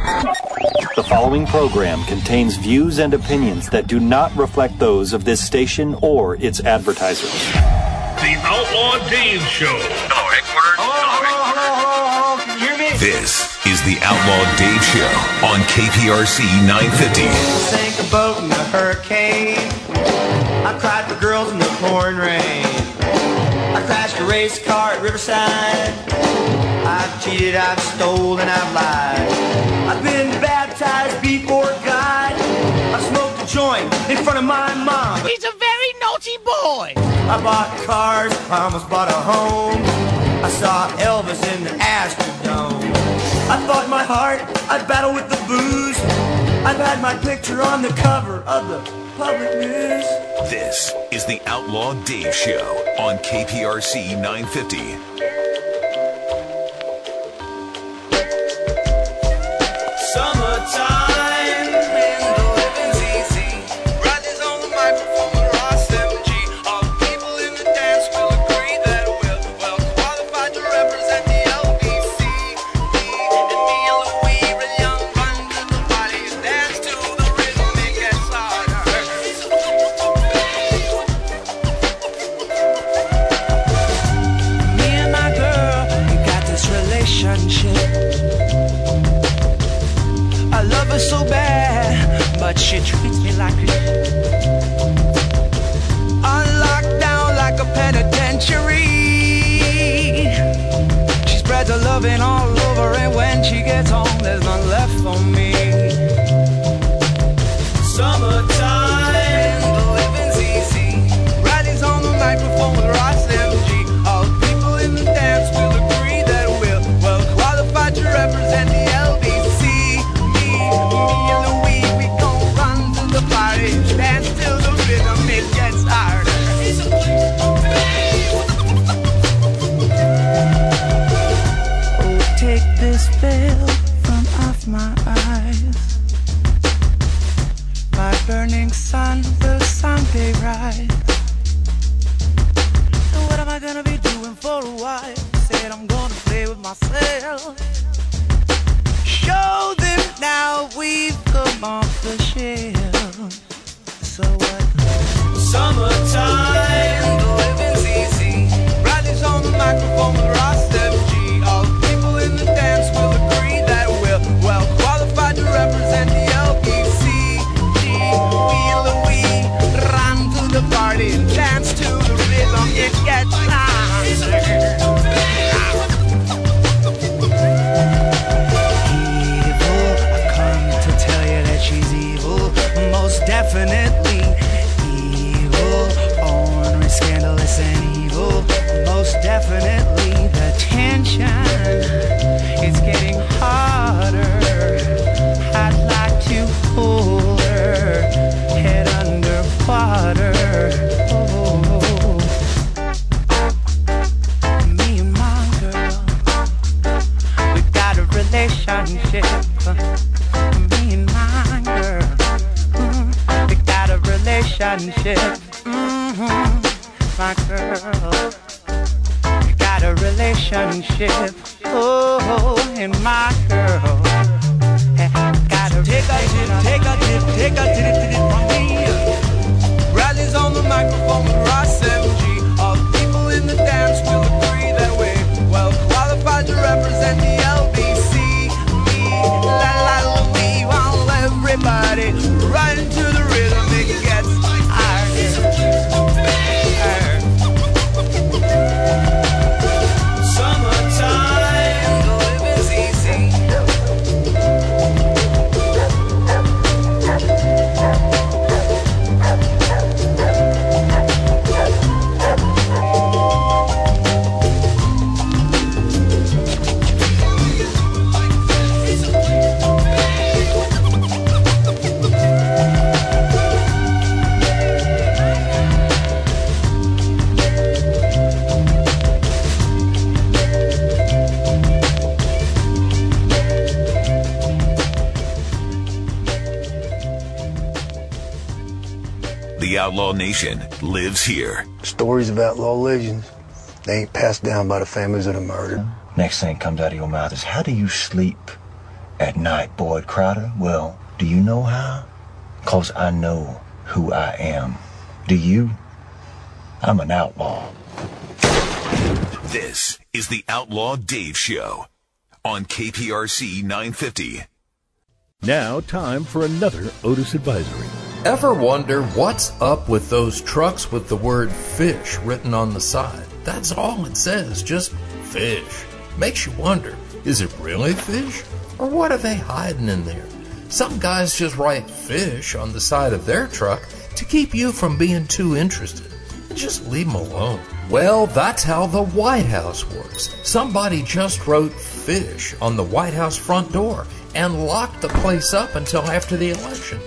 The following program contains views and opinions that do not reflect those of this station or its advertisers. The Outlaw Dave Show. Hello, headquarters. Hello, hello, hello, Can you hear me? This is the Outlaw Dave Show on KPRC 950. Sank a boat in a hurricane. I cried for girls in the pouring rain. I crashed a race car at Riverside. I've cheated, I've stolen, I've lied. I've been baptized before God. I smoked a joint in front of my mom. He's a very naughty boy. I bought cars, I almost bought a home. I saw Elvis in the Astrodome. I fought my heart, I battled with the booze. I've had my picture on the cover of the public news. This is the Outlaw Dave Show on KPRC 950. Relationship. Outlaw Nation lives here. Stories of outlaw legends. They ain't passed down by the families of the murdered. Next thing comes out of your mouth is, How do you sleep at night, Boyd Crowder? Well, do you know how? Because I know who I am. Do you? I'm an outlaw. This is the Outlaw Dave Show on KPRC 950. Now, time for another Otis Advisory. Ever wonder what's up with those trucks with the word fish written on the side? That's all it says, just fish. Makes you wonder is it really fish? Or what are they hiding in there? Some guys just write fish on the side of their truck to keep you from being too interested. Just leave them alone. Well, that's how the White House works. Somebody just wrote fish on the White House front door and locked the place up until after the election.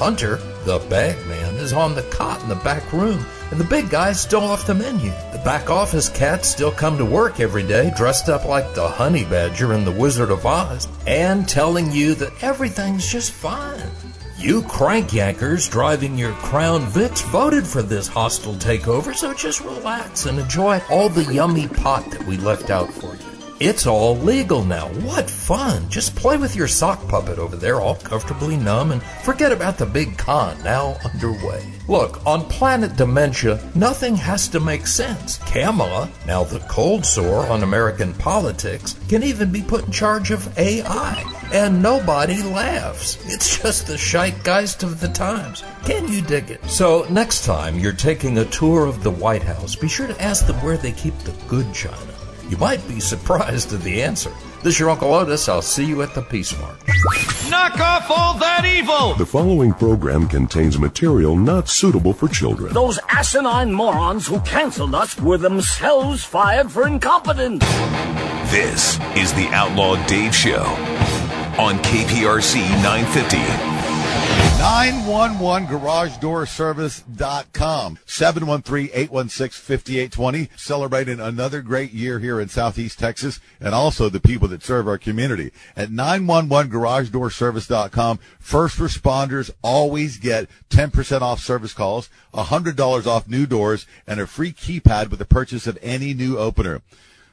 Hunter, the bag man, is on the cot in the back room, and the big guy's still off the menu. The back office cats still come to work every day dressed up like the honey badger in the Wizard of Oz and telling you that everything's just fine. You crank yankers driving your Crown Vics voted for this hostile takeover, so just relax and enjoy all the yummy pot that we left out for you. It's all legal now. What fun! Just play with your sock puppet over there, all comfortably numb, and forget about the big con now underway. Look, on Planet Dementia, nothing has to make sense. Kamala, now the cold sore on American politics, can even be put in charge of AI, and nobody laughs. It's just the zeitgeist of the times. Can you dig it? So, next time you're taking a tour of the White House, be sure to ask them where they keep the good china. You might be surprised at the answer. This is your Uncle Otis. I'll see you at the Peace March. Knock off all that evil! The following program contains material not suitable for children. Those asinine morons who canceled us were themselves fired for incompetence. This is the Outlaw Dave Show on KPRC 950. 911garagedoorservice.com 713-816-5820 celebrating another great year here in southeast texas and also the people that serve our community. At 911garagedoorservice.com first responders always get 10% off service calls $100 off new doors and a free keypad with the purchase of any new opener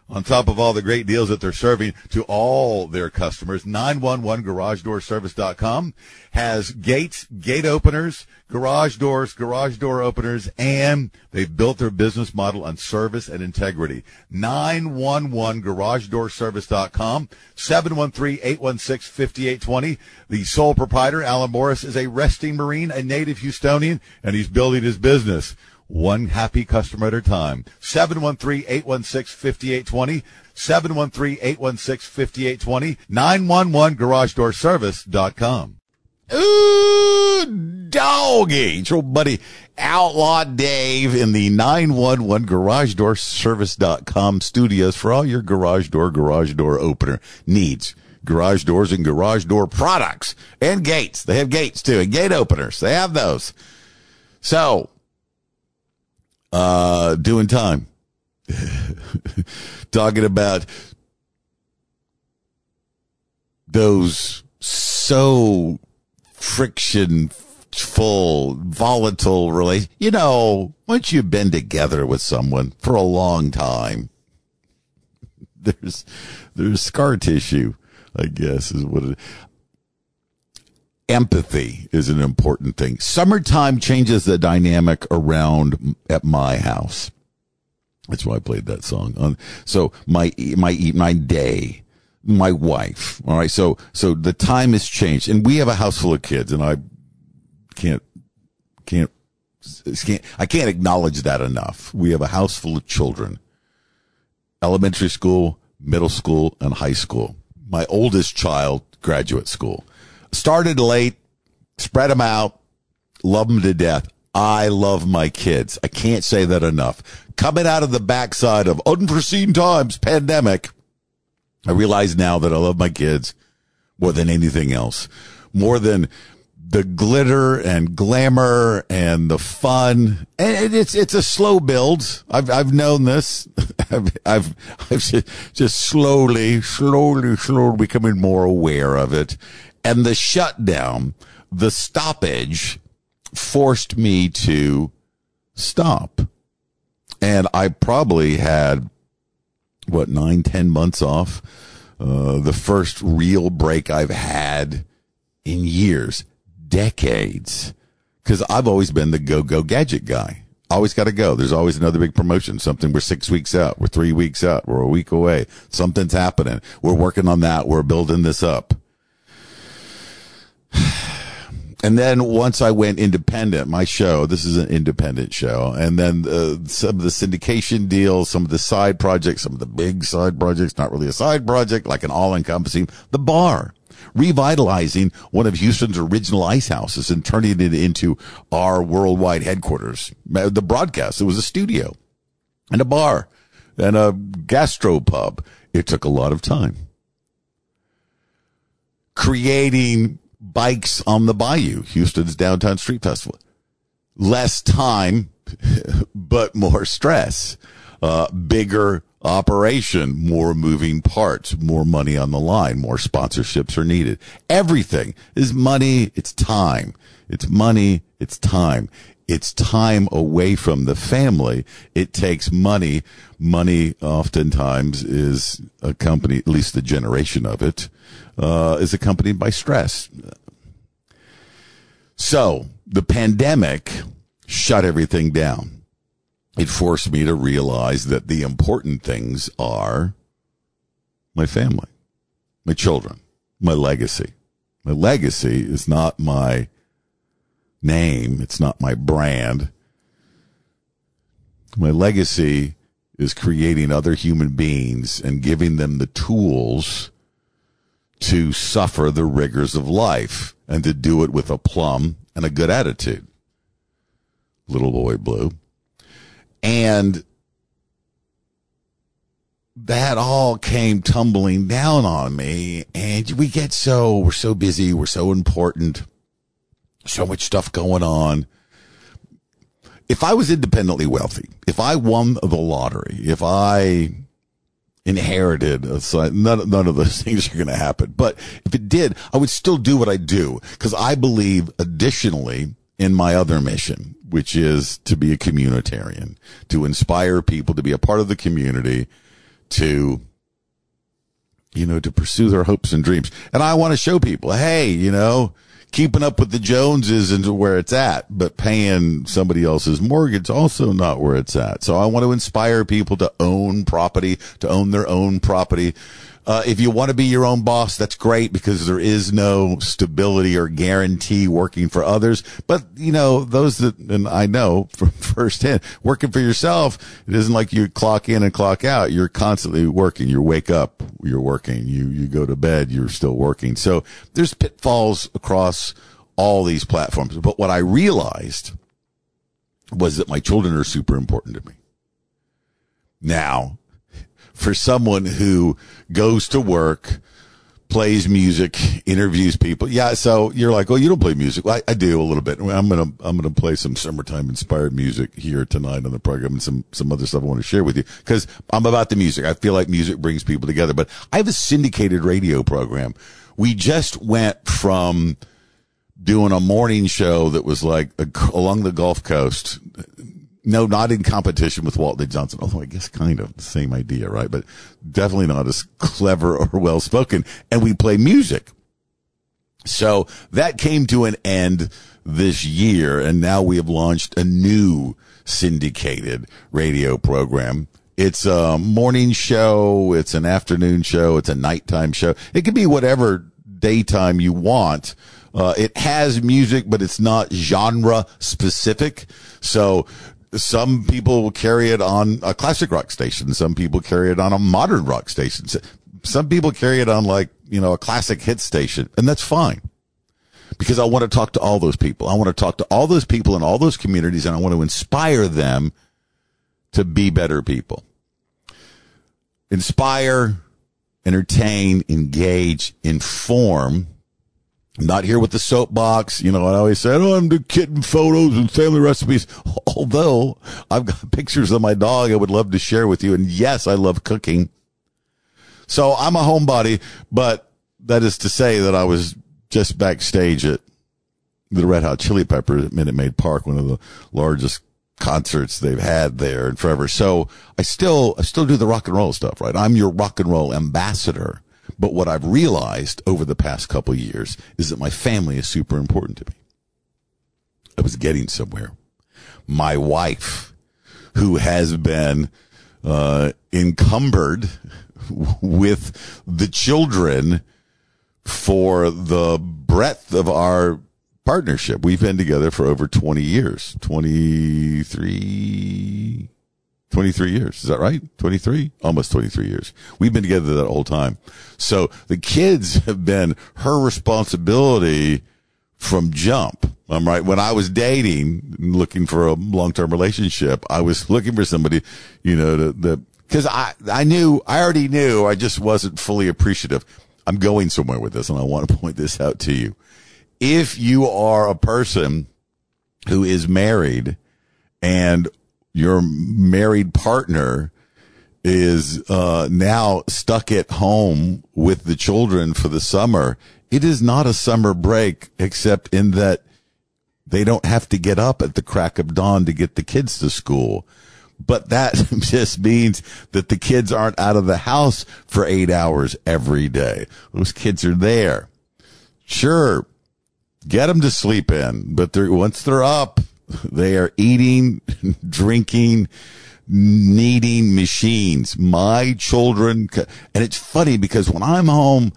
on top of all the great deals that they're serving to all their customers. 911garagedoorservice.com has gates, gate openers, garage doors, garage door openers, and they've built their business model on service and integrity. 911garagedoorservice.com, 713-816-5820. The sole proprietor, Alan Morris, is a resting Marine, a native Houstonian, and he's building his business one happy customer at a time. 713-816-5820. 713-816-5820. 911garagedoorservice.com. Ooh, doggy. It's your buddy Outlaw Dave in the 911garagedoorservice.com studios for all your garage door, garage door opener needs. Garage doors and garage door products and gates. They have gates too and gate openers. They have those. So, uh, doing time. Talking about those so friction full, volatile relation. You know, once you've been together with someone for a long time, there's, there's scar tissue, I guess is what it, empathy is an important thing. Summertime changes the dynamic around at my house. That's why I played that song. So my my my day, my wife. All right. So so the time has changed, and we have a house full of kids, and I can't can't can't I can't acknowledge that enough. We have a house full of children, elementary school, middle school, and high school. My oldest child, graduate school started late, spread them out, love them to death. I love my kids. I can't say that enough. Coming out of the backside of unforeseen times, pandemic, I realize now that I love my kids more than anything else, more than the glitter and glamour and the fun. And it's, it's a slow build. I've, I've known this. I've, I've, I've just slowly, slowly, slowly becoming more aware of it and the shutdown, the stoppage forced me to stop. And I probably had, what, nine, ten months off. Uh, the first real break I've had in years, decades. Cause I've always been the go go gadget guy. Always got to go. There's always another big promotion. Something we're six weeks out. We're three weeks out. We're a week away. Something's happening. We're working on that. We're building this up. And then once I went independent, my show, this is an independent show. And then uh, some of the syndication deals, some of the side projects, some of the big side projects, not really a side project, like an all encompassing, the bar, revitalizing one of Houston's original ice houses and turning it into our worldwide headquarters. The broadcast, it was a studio and a bar and a gastropub. It took a lot of time. Creating bikes on the bayou, Houston's downtown street festival. Less time, but more stress. Uh, bigger operation, more moving parts, more money on the line, more sponsorships are needed. Everything is money. It's time. It's money. It's time. It's time away from the family. It takes money. Money oftentimes is accompanied, at least the generation of it, uh, is accompanied by stress. So the pandemic shut everything down. It forced me to realize that the important things are my family, my children, my legacy. My legacy is not my name. It's not my brand. My legacy is creating other human beings and giving them the tools to suffer the rigors of life and to do it with a plum and a good attitude. Little boy blue. And that all came tumbling down on me. And we get so, we're so busy. We're so important. So much stuff going on. If I was independently wealthy, if I won the lottery, if I inherited. a None, none of those things are going to happen. But if it did, I would still do what I do because I believe additionally in my other mission, which is to be a communitarian, to inspire people to be a part of the community, to, you know, to pursue their hopes and dreams. And I want to show people, hey, you know, keeping up with the Joneses into where it's at, but paying somebody else's mortgage also not where it's at. So I want to inspire people to own property, to own their own property. Uh, if you want to be your own boss, that's great because there is no stability or guarantee working for others. But, you know, those that, and I know from firsthand, working for yourself, it isn't like you clock in and clock out. You're constantly working. You wake up, you're working. You, you go to bed, you're still working. So there's pitfalls across all these platforms. But what I realized was that my children are super important to me. Now, for someone who goes to work, plays music, interviews people. Yeah. So you're like, oh, you don't play music. Well, I, I do a little bit. I'm going to, I'm going to play some summertime inspired music here tonight on the program and some, some other stuff I want to share with you because I'm about the music. I feel like music brings people together, but I have a syndicated radio program. We just went from doing a morning show that was like a, along the Gulf Coast no, not in competition with Walton and Johnson, although I guess kind of the same idea, right? But definitely not as clever or well spoken. And we play music. So that came to an end this year. And now we have launched a new syndicated radio program. It's a morning show. It's an afternoon show. It's a nighttime show. It can be whatever daytime you want. Uh, it has music, but it's not genre specific. So some people will carry it on a classic rock station. Some people carry it on a modern rock station. Some people carry it on like, you know, a classic hit station and that's fine because I want to talk to all those people. I want to talk to all those people in all those communities and I want to inspire them to be better people. Inspire, entertain, engage, inform, not here with the soapbox. You know, I always said, oh, I'm the kitten photos and family recipes. Although I've got pictures of my dog I would love to share with you. And yes, I love cooking. So I'm a homebody, but that is to say that I was just backstage at the Red Hot Chili Peppers at Minute Maid Park, one of the largest concerts they've had there in forever. So I still, I still do the rock and roll stuff, right? I'm your rock and roll ambassador. But what I've realized over the past couple years is that my family is super important to me. I was getting somewhere. My wife, who has been, uh, encumbered with the children for the breadth of our partnership. We've been together for over 20 years, 23, 23 years. Is that right? 23? Almost 23 years. We've been together that whole time. So the kids have been her responsibility from jump. I'm right. When I was dating, looking for a long-term relationship, I was looking for somebody, you know, that, cause I, I knew, I already knew I just wasn't fully appreciative. I'm going somewhere with this and I want to point this out to you. If you are a person who is married and your married partner is uh, now stuck at home with the children for the summer, it is not a summer break except in that they don't have to get up at the crack of dawn to get the kids to school. But that just means that the kids aren't out of the house for eight hours every day. Those kids are there. Sure. Get them to sleep in, but they're, once they're up, they are eating, drinking, needing machines. My children, and it's funny because when I'm home,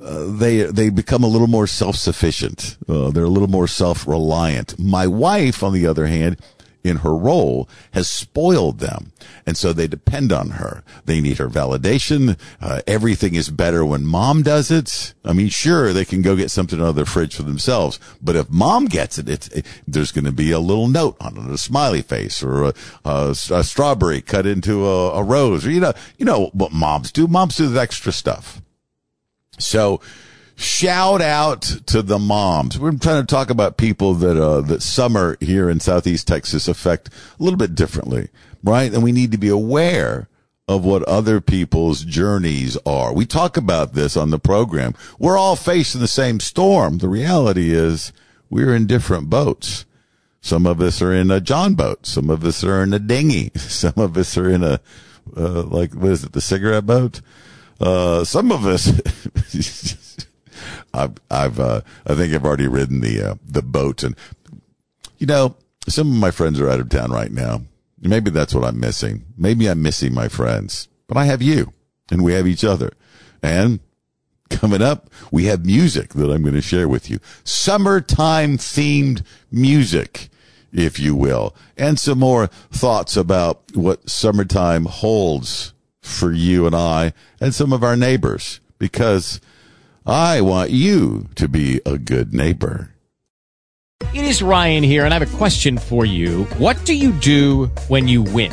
uh, they they become a little more self sufficient. Uh, they're a little more self reliant. My wife, on the other hand, in her role has spoiled them. And so they depend on her. They need her validation. Uh, everything is better when mom does it. I mean, sure, they can go get something out of their fridge for themselves, but if mom gets it, it's, it, there's going to be a little note on it, a smiley face or a, a, a strawberry cut into a, a rose or, you know, you know what moms do. Moms do the extra stuff. So, shout out to the moms. We're trying to talk about people that uh, that summer here in Southeast Texas affect a little bit differently, right? And we need to be aware of what other people's journeys are. We talk about this on the program. We're all facing the same storm. The reality is we're in different boats. Some of us are in a John boat. Some of us are in a dinghy. Some of us are in a, uh, like, what is it, the cigarette boat? Uh, some of us, I've, I've, uh, I think I've already ridden the, uh, the boat and, you know, some of my friends are out of town right now. Maybe that's what I'm missing. Maybe I'm missing my friends, but I have you and we have each other. And coming up, we have music that I'm going to share with you. Summertime themed music, if you will, and some more thoughts about what summertime holds for you and I and some of our neighbors because I want you to be a good neighbor. It is Ryan here, and I have a question for you. What do you do when you win?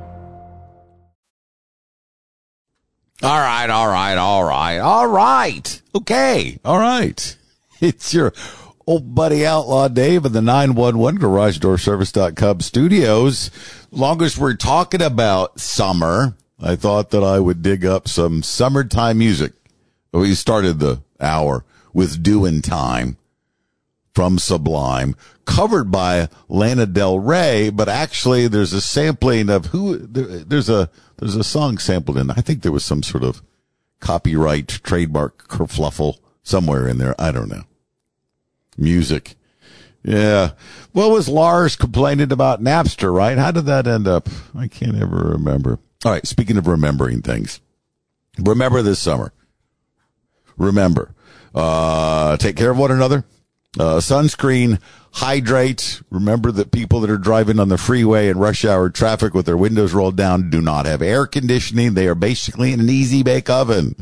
All right, all right, all right, all right. Okay, all right. It's your old buddy Outlaw Dave of the 911 Garage Door Service.com studios. Long as we're talking about summer, I thought that I would dig up some summertime music. We started the hour with Doing Time from Sublime, covered by Lana Del Rey, but actually there's a sampling of who, there's a, there's a song sampled in, I think there was some sort of copyright trademark kerfluffle somewhere in there. I don't know music Yeah. What was Lars complaining about Napster, right? How did that end up? I can't ever remember. All right. Speaking of remembering things, remember this summer. Remember, uh, take care of one another. Uh, sunscreen, hydrate. Remember that people that are driving on the freeway in rush hour traffic with their windows rolled down do not have air conditioning. They are basically in an easy bake oven.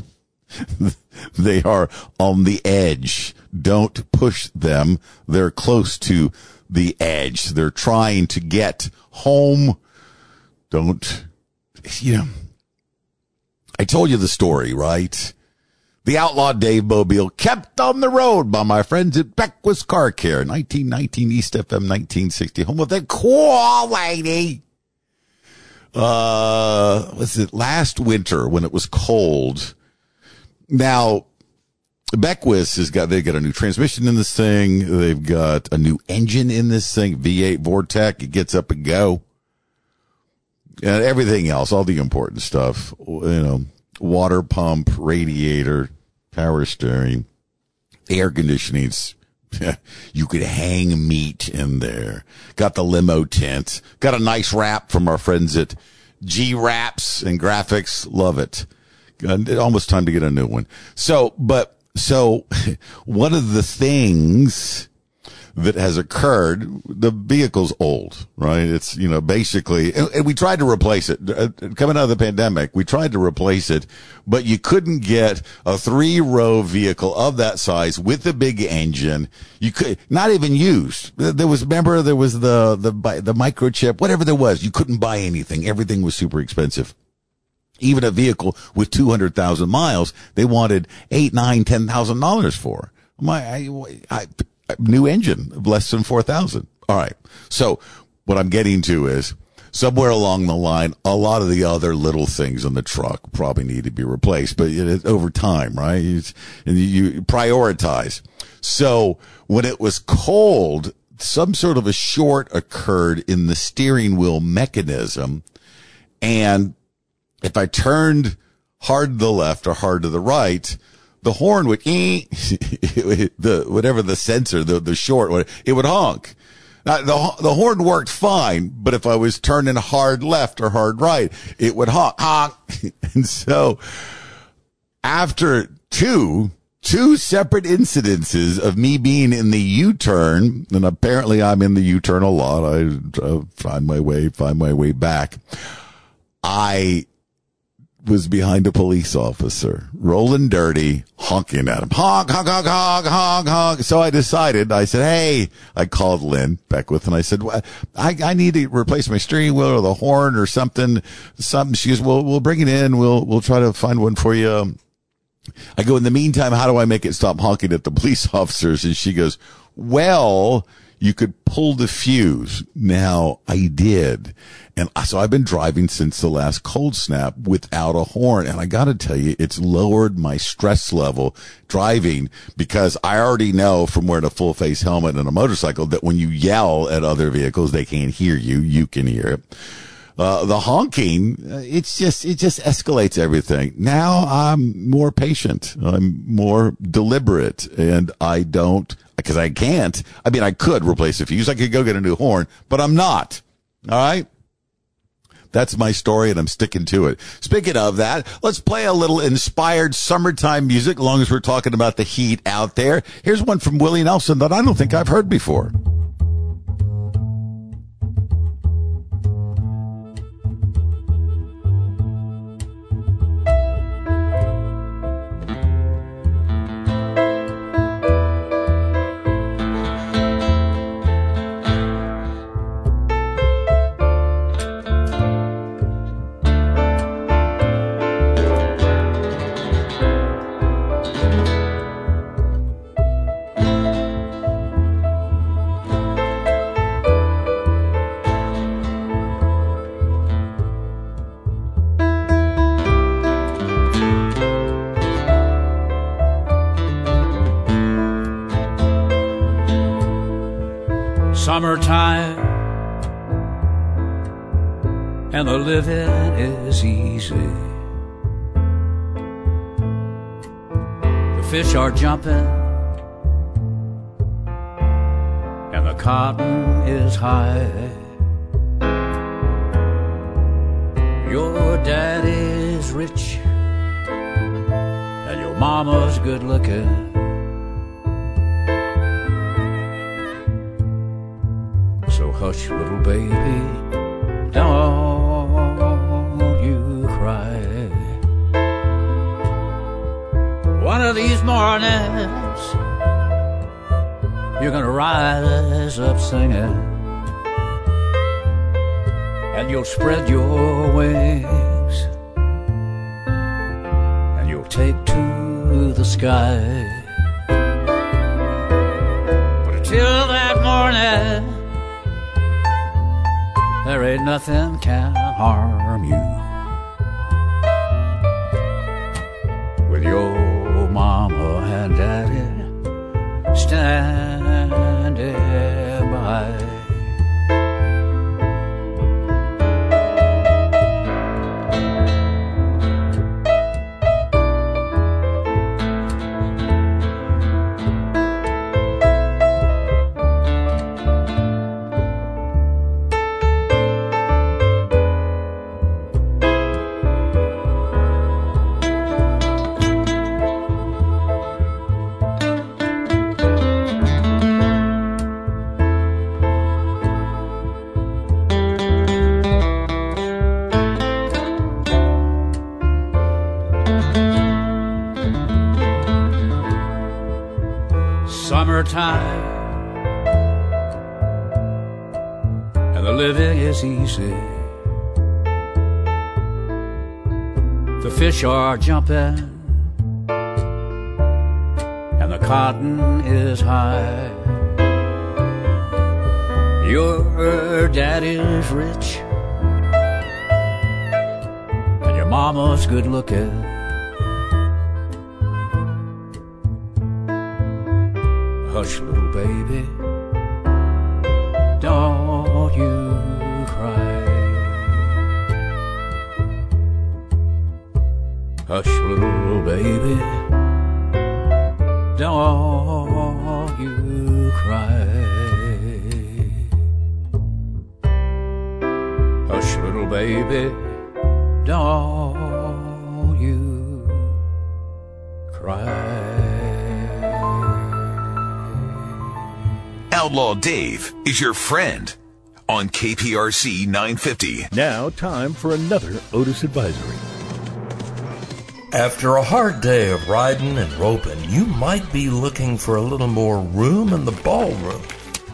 they are on the edge. Don't push them. They're close to the edge. They're trying to get home. Don't, you know, I told you the story, right? The outlaw Dave Mobile kept on the road by my friends at Beckwith Car Care, 1919 East FM 1960, home of the cool lady. Uh, was it last winter when it was cold? Now, Beckwith has got, they've got a new transmission in this thing. They've got a new engine in this thing, V8 Vortec. It gets up and go. And everything else, all the important stuff, you know, water pump, radiator, power steering, air conditioning. you could hang meat in there. Got the limo tent. Got a nice wrap from our friends at G Wraps and Graphics. Love it. Almost time to get a new one. So, but, so one of the things that has occurred, the vehicle's old, right? It's, you know, basically, and, we tried to replace it. Uh, coming out of the pandemic, we tried to replace it, but you couldn't get a three row vehicle of that size with a big engine. You could, not even used. There was, remember, there was the, the, the microchip, whatever there was. You couldn't buy anything. Everything was super expensive even a vehicle with 200,000 miles, they wanted eight, nine, ten thousand dollars for. My, I, I, new engine of less than 4,000. All right. So what I'm getting to is somewhere along the line, a lot of the other little things in the truck probably need to be replaced, but it, over time, right? And you prioritize. So when it was cold, some sort of a short occurred in the steering wheel mechanism. And if I turned hard to the left or hard to the right, the horn would, the, whatever the sensor, the, the short, it would honk. Now, the, the horn worked fine, but if I was turning hard left or hard right, it would honk, honk. and so after two, two separate incidences of me being in the U-turn, and apparently I'm in the U-turn a lot. I uh, find my way, find my way back. I was behind a police officer, rolling dirty, honking at him. Honk, honk, honk, honk, honk, honk. So I decided, I said, hey, I called Lynn Beckwith and I said, well, I, I need to replace my steering wheel or the horn or something, something. She goes, well, we'll bring it in. We'll, we'll try to find one for you. I go, in the meantime, how do I make it stop honking at the police officers? And she goes, well, you could pull the fuse. Now I did. And so I've been driving since the last cold snap without a horn. And I got to tell you, it's lowered my stress level driving because I already know from wearing a full face helmet and a motorcycle that when you yell at other vehicles, they can't hear you. You can hear it. Uh, the honking, uh, it's just, it just escalates everything. Now I'm more patient. I'm more deliberate and I don't, because I can't. I mean, I could replace a fuse. I could go get a new horn, but I'm not. All right. That's my story and I'm sticking to it. Speaking of that, let's play a little inspired summertime music as long as we're talking about the heat out there. Here's one from Willie Nelson that I don't think I've heard before. Summertime and the living is easy. The fish are jumping and the cotton is high. Your daddy's rich, and your mama's good looking. Little baby, don't you cry. One of these mornings, you're gonna rise up singing, and you'll spread your wings, and you'll take to the sky. But until that morning, there ain't nothing can harm you. With your mama and daddy standing by. Are jumping, and the cotton is high. Your daddy's rich, and your mama's good looking. Hush, little baby, don't you Hush, little baby, don't you cry. Hush, little baby, don't you cry. Outlaw Dave is your friend on KPRC 950. Now, time for another Otis Advisory. After a hard day of riding and roping, you might be looking for a little more room in the ballroom.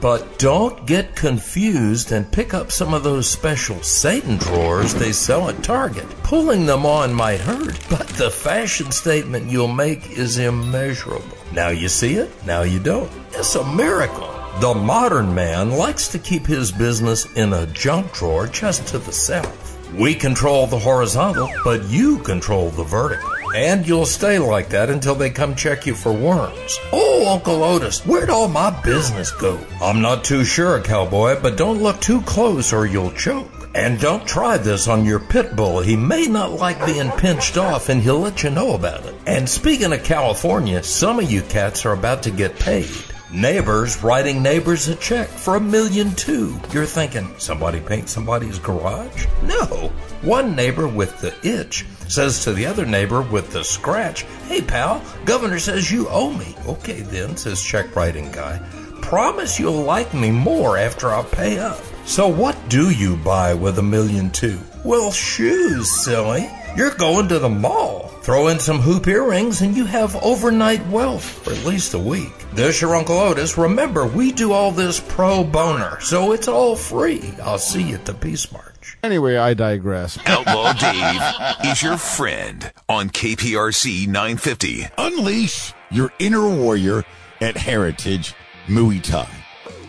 But don't get confused and pick up some of those special Satan drawers they sell at Target. Pulling them on might hurt, but the fashion statement you'll make is immeasurable. Now you see it, now you don't. It's a miracle. The modern man likes to keep his business in a junk drawer just to the south. We control the horizontal, but you control the vertical. And you'll stay like that until they come check you for worms. Oh, Uncle Otis, where'd all my business go? I'm not too sure, cowboy, but don't look too close or you'll choke. And don't try this on your pit bull. He may not like being pinched off and he'll let you know about it. And speaking of California, some of you cats are about to get paid. Neighbors writing neighbors a check for a million two. You're thinking, somebody paint somebody's garage? No. One neighbor with the itch says to the other neighbor with the scratch, Hey pal, governor says you owe me. Okay then, says check writing guy. Promise you'll like me more after I pay up. So what do you buy with a million two? Well, shoes, silly. You're going to the mall. Throw in some hoop earrings and you have overnight wealth for at least a week. This your Uncle Otis. Remember, we do all this pro boner, so it's all free. I'll see you at the Peace March. Anyway, I digress. Outlaw Dave is your friend on KPRC 950. Unleash your inner warrior at Heritage Muay Thai.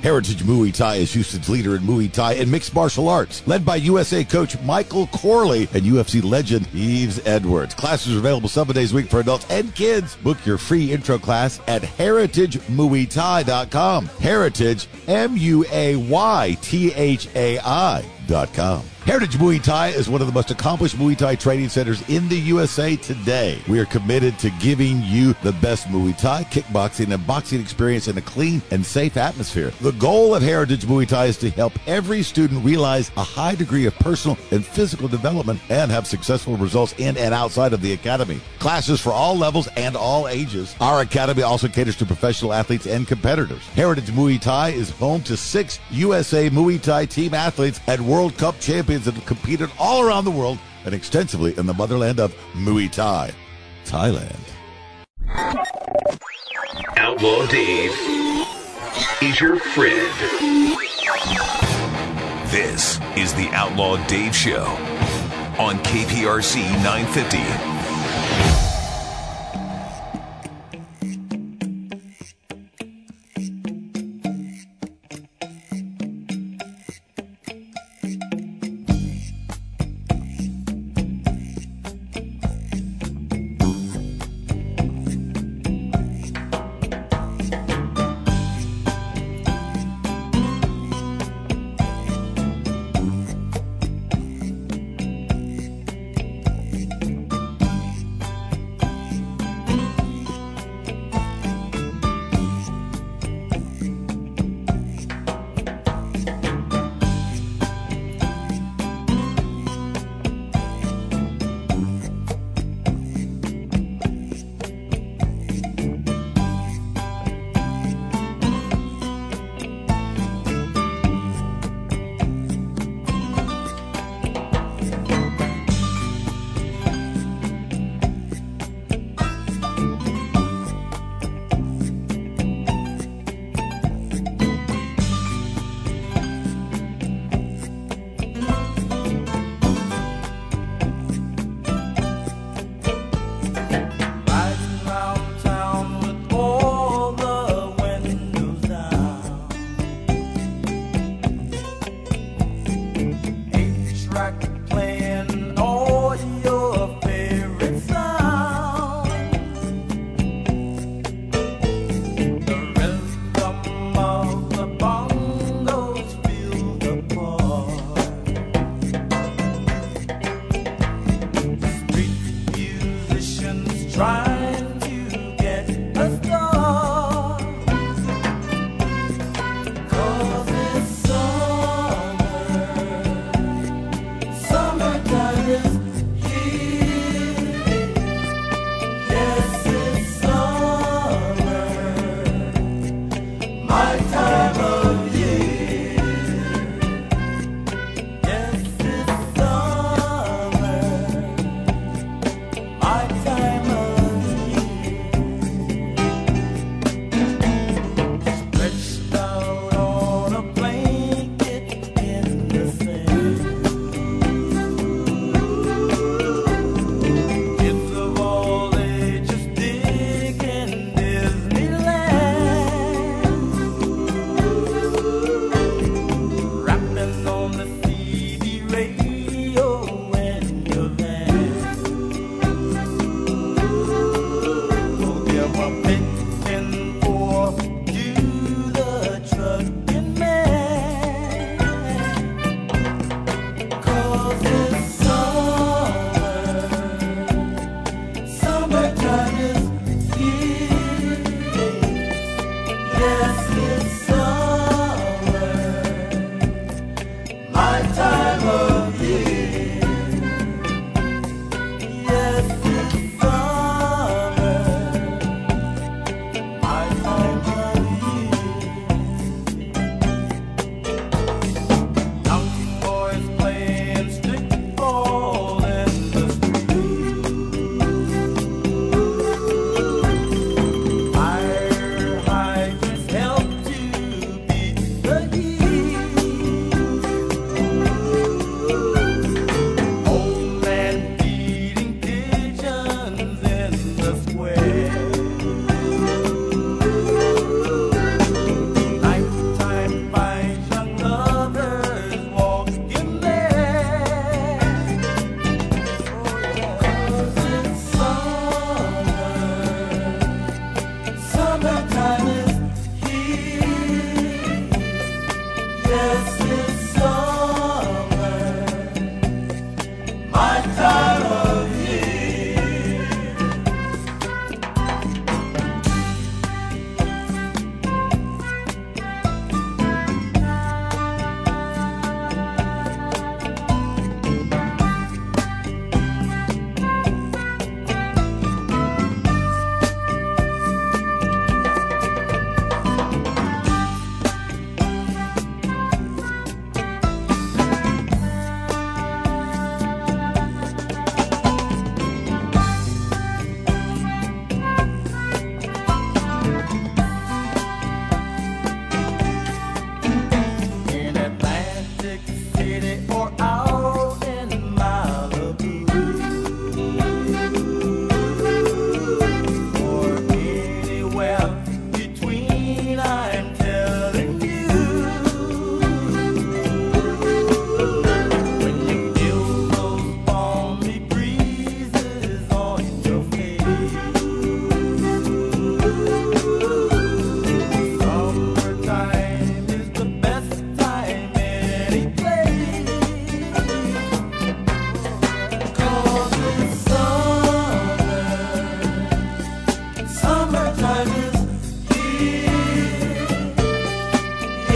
Heritage Muay Thai is Houston's leader in Muay Thai and mixed martial arts, led by USA coach Michael Corley and UFC legend Yves Edwards. Classes are available seven days a week for adults and kids. Book your free intro class at heritagemuaythai.com. Heritage, M-U-A-Y-T-H-A-I dot. Heritage Muay Thai is one of the most accomplished Muay Thai training centers in the USA today. We are committed to giving you the best Muay Thai, kickboxing, and boxing experience in a clean and safe atmosphere. The goal of Heritage Muay Thai is to help every student realize a high degree of personal and physical development and have successful results in and outside of the academy. Classes for all levels and all ages. Our academy also caters to professional athletes and competitors. Heritage Muay Thai is home to six USA Muay Thai team athletes and World Cup champions that have competed all around the world and extensively in the motherland of Muay Thai, Thailand. Outlaw Dave is your friend. This is the Outlaw Dave Show on KPRC 950. Trying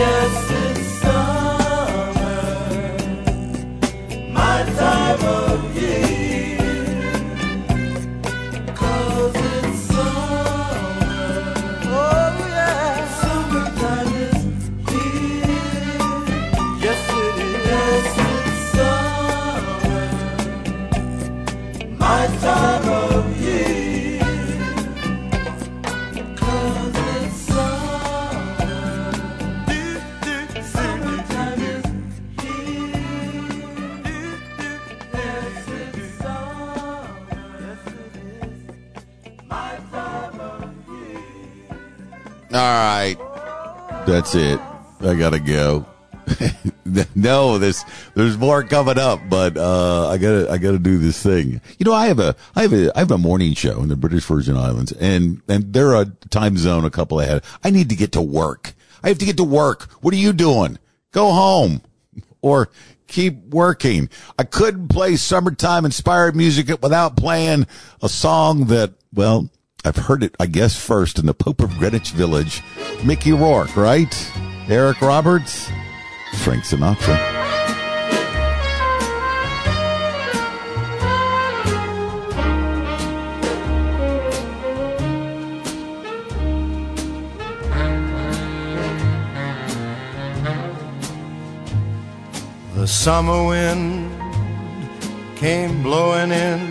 Yes, That's it. I gotta go. no, there's there's more coming up, but uh, I gotta I gotta do this thing. You know, I have a I have a I have a morning show in the British Virgin Islands, and and they're a time zone a couple ahead. I need to get to work. I have to get to work. What are you doing? Go home or keep working. I couldn't play summertime inspired music without playing a song that, well, I've heard it, I guess, first in the Pope of Greenwich Village. Mickey Rourke, right? Eric Roberts, Frank Sinatra. The summer wind came blowing in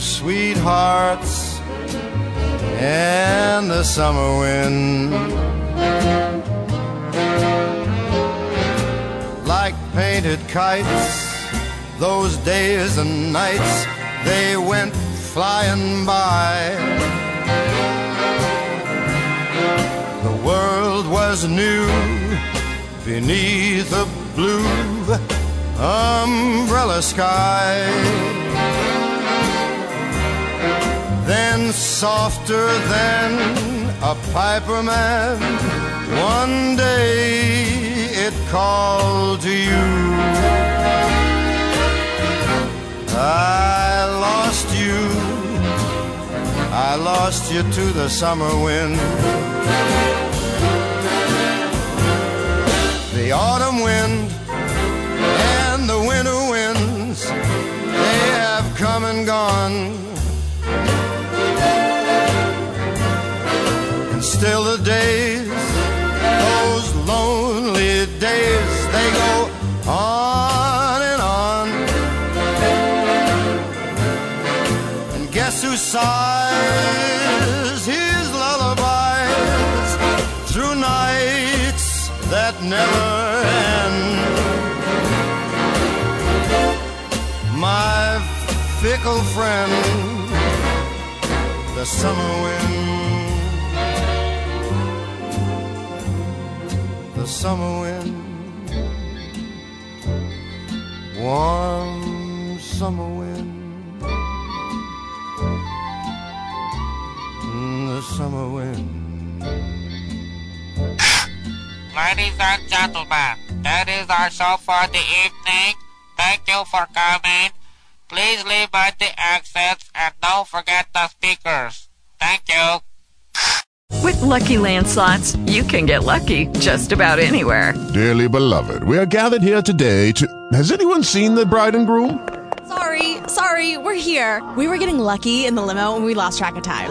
Sweethearts and the summer wind. Like painted kites, those days and nights, they went flying by. The world was new beneath a blue umbrella sky. Softer than a piper man, one day it called to you. I lost you, I lost you to the summer wind. The autumn wind and the winter winds, they have come and gone. Never end? My fickle friend, the summer wind. The summer wind, warm summer wind, the summer wind. Ladies and gentlemen, that is our show for the evening. Thank you for coming. Please leave by the exits and don't forget the speakers. Thank you. With Lucky Land slots, you can get lucky just about anywhere. Dearly beloved, we are gathered here today to. Has anyone seen the bride and groom? Sorry, sorry, we're here. We were getting lucky in the limo and we lost track of time.